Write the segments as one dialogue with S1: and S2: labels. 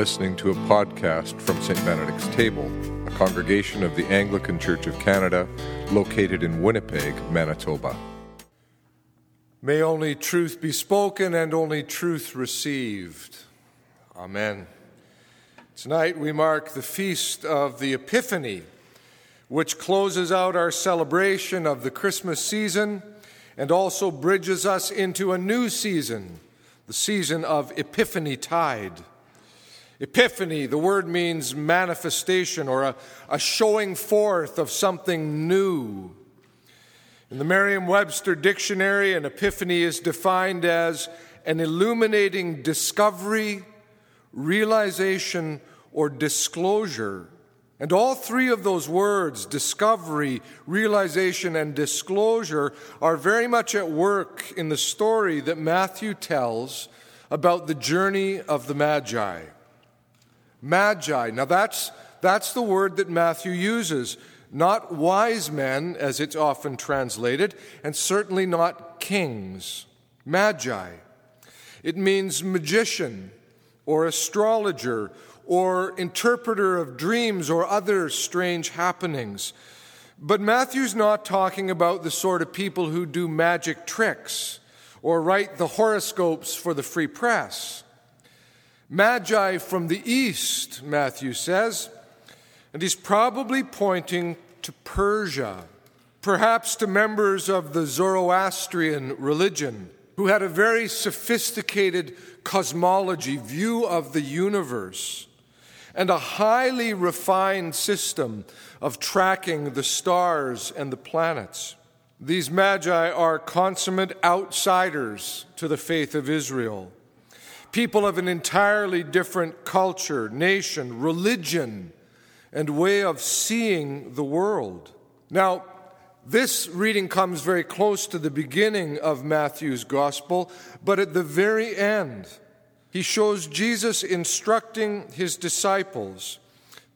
S1: listening to a podcast from St. Benedict's Table, a congregation of the Anglican Church of Canada located in Winnipeg, Manitoba.
S2: May only truth be spoken and only truth received. Amen. Tonight we mark the feast of the Epiphany, which closes out our celebration of the Christmas season and also bridges us into a new season, the season of Epiphany Tide. Epiphany, the word means manifestation or a, a showing forth of something new. In the Merriam Webster Dictionary, an epiphany is defined as an illuminating discovery, realization, or disclosure. And all three of those words, discovery, realization, and disclosure, are very much at work in the story that Matthew tells about the journey of the Magi. Magi. Now that's, that's the word that Matthew uses. Not wise men, as it's often translated, and certainly not kings. Magi. It means magician or astrologer or interpreter of dreams or other strange happenings. But Matthew's not talking about the sort of people who do magic tricks or write the horoscopes for the free press. Magi from the east, Matthew says, and he's probably pointing to Persia, perhaps to members of the Zoroastrian religion, who had a very sophisticated cosmology, view of the universe, and a highly refined system of tracking the stars and the planets. These magi are consummate outsiders to the faith of Israel people of an entirely different culture, nation, religion, and way of seeing the world. Now, this reading comes very close to the beginning of Matthew's gospel, but at the very end, he shows Jesus instructing his disciples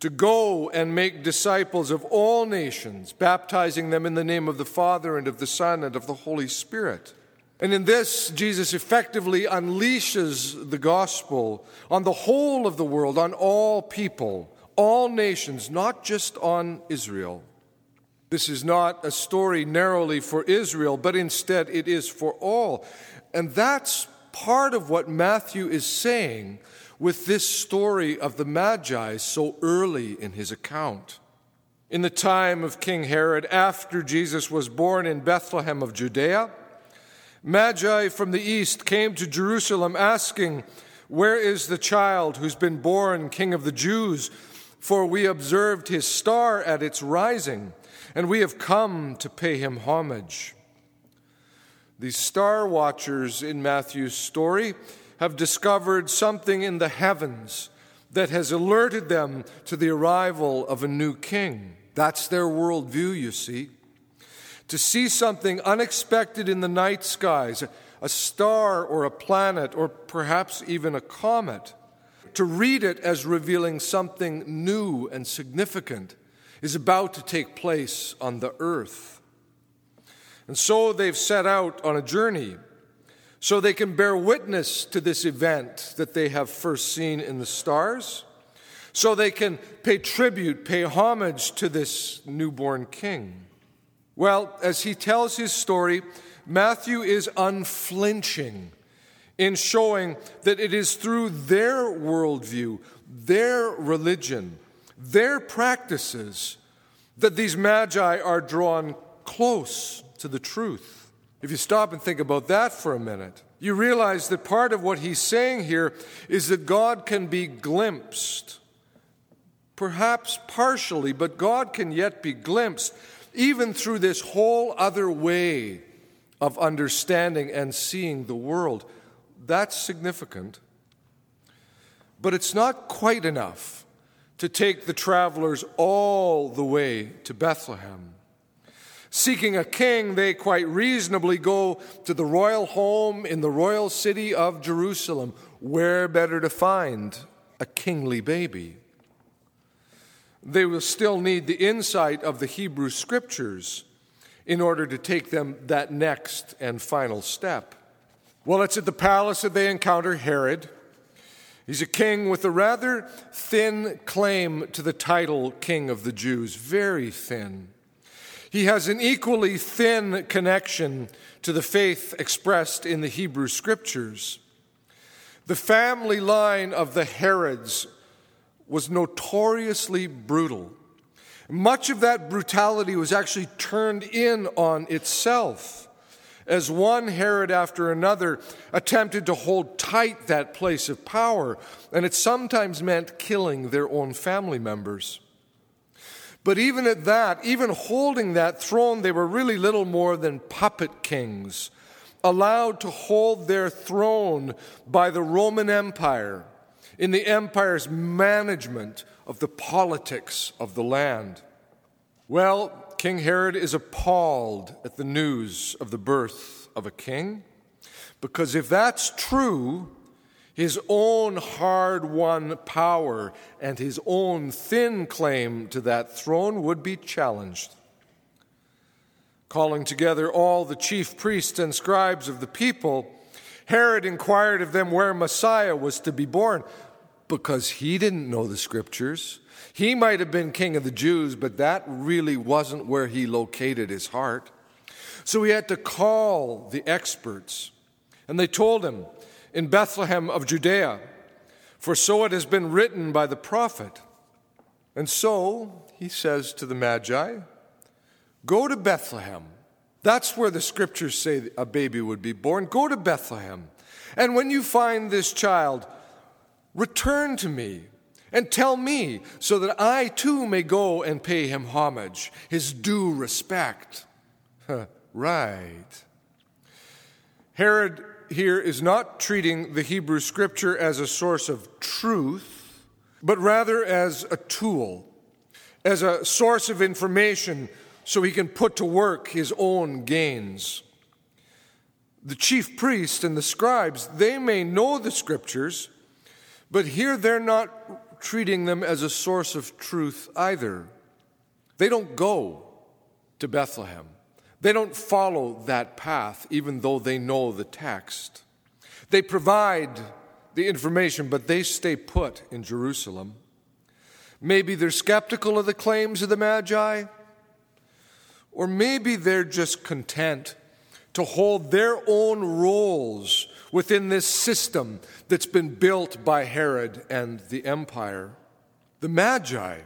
S2: to go and make disciples of all nations, baptizing them in the name of the Father and of the Son and of the Holy Spirit. And in this, Jesus effectively unleashes the gospel on the whole of the world, on all people, all nations, not just on Israel. This is not a story narrowly for Israel, but instead it is for all. And that's part of what Matthew is saying with this story of the Magi so early in his account. In the time of King Herod, after Jesus was born in Bethlehem of Judea, Magi from the east came to Jerusalem asking, Where is the child who's been born King of the Jews? For we observed his star at its rising, and we have come to pay him homage. The star watchers in Matthew's story have discovered something in the heavens that has alerted them to the arrival of a new king. That's their worldview, you see to see something unexpected in the night skies, a star or a planet, or perhaps even a comet, to read it as revealing something new and significant is about to take place on the earth. And so they've set out on a journey so they can bear witness to this event that they have first seen in the stars, so they can pay tribute, pay homage to this newborn king. Well, as he tells his story, Matthew is unflinching in showing that it is through their worldview, their religion, their practices that these magi are drawn close to the truth. If you stop and think about that for a minute, you realize that part of what he's saying here is that God can be glimpsed, perhaps partially, but God can yet be glimpsed even through this whole other way of understanding and seeing the world. That's significant. But it's not quite enough to take the travelers all the way to Bethlehem. Seeking a king, they quite reasonably go to the royal home in the royal city of Jerusalem. Where better to find a kingly baby? They will still need the insight of the Hebrew scriptures in order to take them that next and final step. Well, it's at the palace that they encounter Herod. He's a king with a rather thin claim to the title King of the Jews, very thin. He has an equally thin connection to the faith expressed in the Hebrew Scriptures. The family line of the Herods was notoriously brutal. Much of that brutality was actually turned in on itself as one Herod after another attempted to hold tight that place of power, and it sometimes meant killing their own family members. But even at that, even holding that throne, they were really little more than puppet kings, allowed to hold their throne by the Roman Empire in the empire's management of the politics of the land. Well, King Herod is appalled at the news of the birth of a king, because if that's true, his own hard won power and his own thin claim to that throne would be challenged. Calling together all the chief priests and scribes of the people, Herod inquired of them where Messiah was to be born because he didn't know the scriptures. He might have been king of the Jews, but that really wasn't where he located his heart. So he had to call the experts, and they told him, in Bethlehem of Judea, for so it has been written by the prophet. And so he says to the Magi, Go to Bethlehem. That's where the scriptures say a baby would be born. Go to Bethlehem. And when you find this child, return to me and tell me so that I too may go and pay him homage, his due respect. right. Herod here is not treating the Hebrew scripture as a source of truth, but rather as a tool, as a source of information so he can put to work his own gains. The chief priests and the scribes, they may know the scriptures, but here they're not treating them as a source of truth either. They don't go to Bethlehem. They don't follow that path, even though they know the text. They provide the information, but they stay put in Jerusalem. Maybe they're skeptical of the claims of the Magi, or maybe they're just content to hold their own roles within this system that's been built by Herod and the empire. The Magi,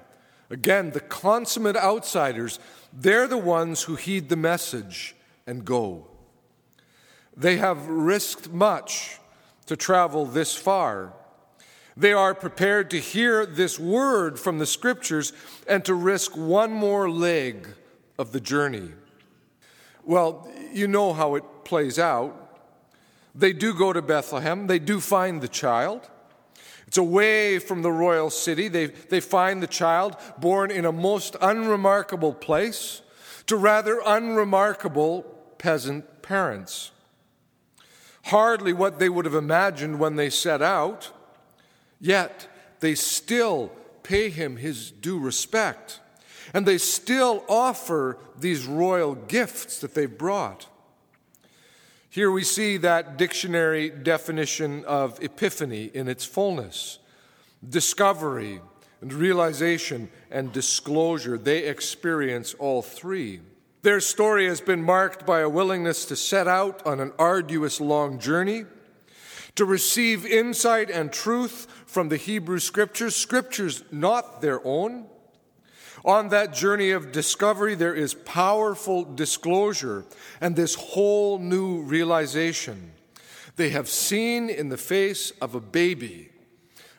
S2: again, the consummate outsiders, they're the ones who heed the message and go. They have risked much to travel this far. They are prepared to hear this word from the scriptures and to risk one more leg of the journey. Well, you know how it plays out. They do go to Bethlehem, they do find the child. It's away from the royal city. They, they find the child born in a most unremarkable place to rather unremarkable peasant parents. Hardly what they would have imagined when they set out, yet they still pay him his due respect. And they still offer these royal gifts that they've brought. Here we see that dictionary definition of epiphany in its fullness discovery and realization and disclosure. They experience all three. Their story has been marked by a willingness to set out on an arduous long journey, to receive insight and truth from the Hebrew Scriptures, Scriptures not their own on that journey of discovery, there is powerful disclosure and this whole new realization. They have seen in the face of a baby,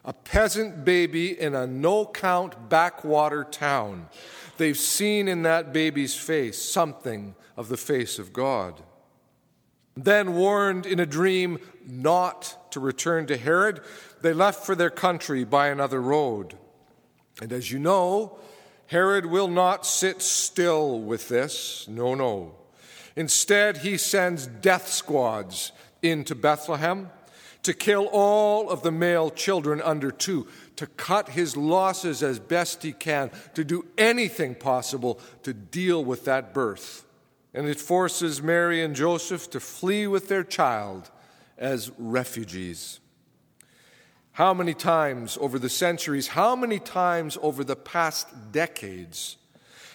S2: a peasant baby in a no count backwater town, they've seen in that baby's face something of the face of God. Then, warned in a dream not to return to Herod, they left for their country by another road. And as you know, Herod will not sit still with this. No, no. Instead, he sends death squads into Bethlehem to kill all of the male children under two, to cut his losses as best he can, to do anything possible to deal with that birth. And it forces Mary and Joseph to flee with their child as refugees. How many times over the centuries, how many times over the past decades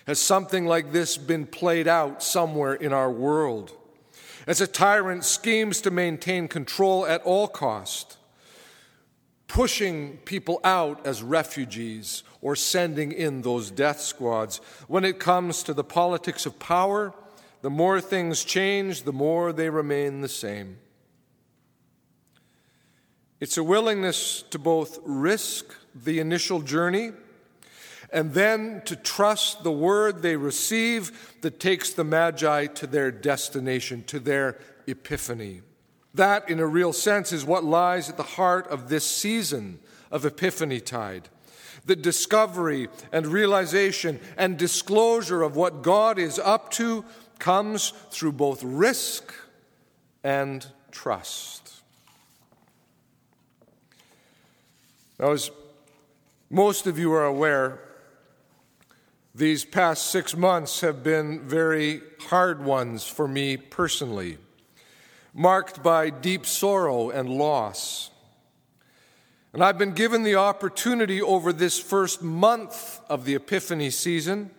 S2: has something like this been played out somewhere in our world? As a tyrant schemes to maintain control at all cost, pushing people out as refugees or sending in those death squads. When it comes to the politics of power, the more things change, the more they remain the same. It's a willingness to both risk the initial journey and then to trust the word they receive that takes the Magi to their destination, to their epiphany. That, in a real sense, is what lies at the heart of this season of Epiphany Tide. The discovery and realization and disclosure of what God is up to comes through both risk and trust. Now, as most of you are aware, these past six months have been very hard ones for me personally, marked by deep sorrow and loss. And I've been given the opportunity over this first month of the Epiphany season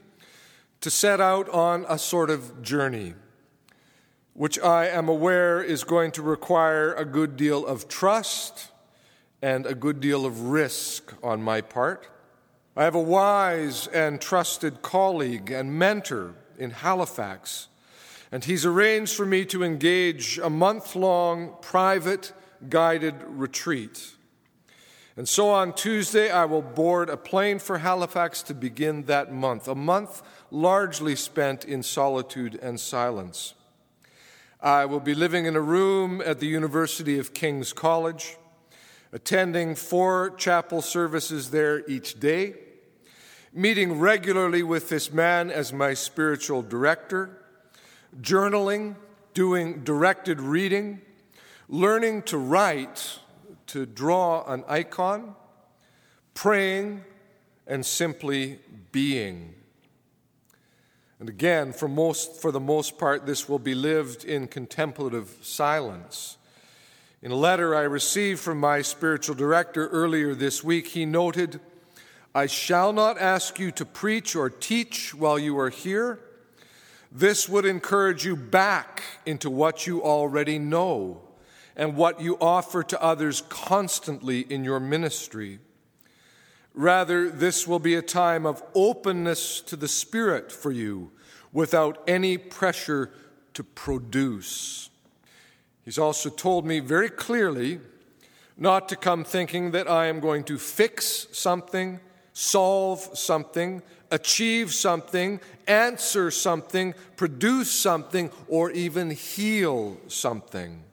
S2: to set out on a sort of journey, which I am aware is going to require a good deal of trust and a good deal of risk on my part. I have a wise and trusted colleague and mentor in Halifax, and he's arranged for me to engage a month long private guided retreat. And so on Tuesday, I will board a plane for Halifax to begin that month, a month largely spent in solitude and silence. I will be living in a room at the University of King's College, attending four chapel services there each day meeting regularly with this man as my spiritual director, journaling, doing directed reading, learning to write, to draw an icon, praying, and simply being. And again, for, most, for the most part, this will be lived in contemplative silence. In a letter I received from my spiritual director earlier this week, he noted I shall not ask you to preach or teach while you are here. This would encourage you back into what you already know and what you offer to others constantly in your ministry. Rather, this will be a time of openness to the Spirit for you without any pressure to produce. He's also told me very clearly not to come thinking that I am going to fix something solve something, achieve something, answer something, produce something, or even heal something.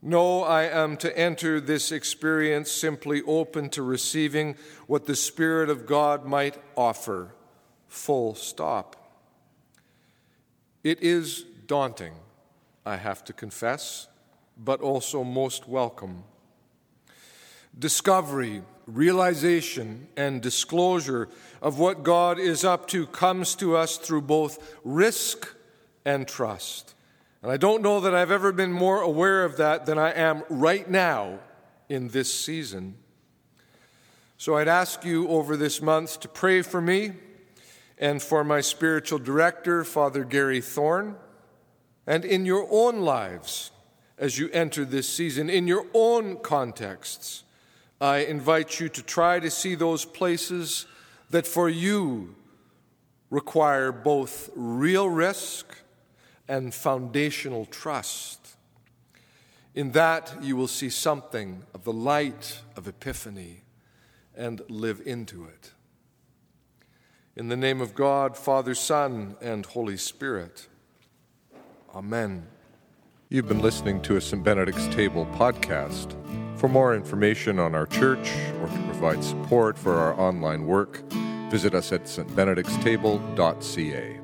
S2: No, I am to enter this experience simply open to receiving what the Spirit of God might offer. Full stop. It is daunting, I have to confess, but also most welcome. Discovery realization and disclosure of what God is up to comes to us through both risk and trust. And I don't know that I've ever been more aware of that than I am right now in this season. So I'd ask you over this month to pray for me and for my spiritual director, Father Gary Thorne, and in your own lives as you enter this season, in your own contexts I invite you to try to see those places that for you require both real risk and foundational trust. In that, you will see something of the light of Epiphany and live into it. In the name of God, Father, Son, and Holy Spirit. Amen.
S1: You've been listening to a St. Benedict's Table podcast. For more information on our church or to provide support for our online work, visit us at stbenedictstable.ca.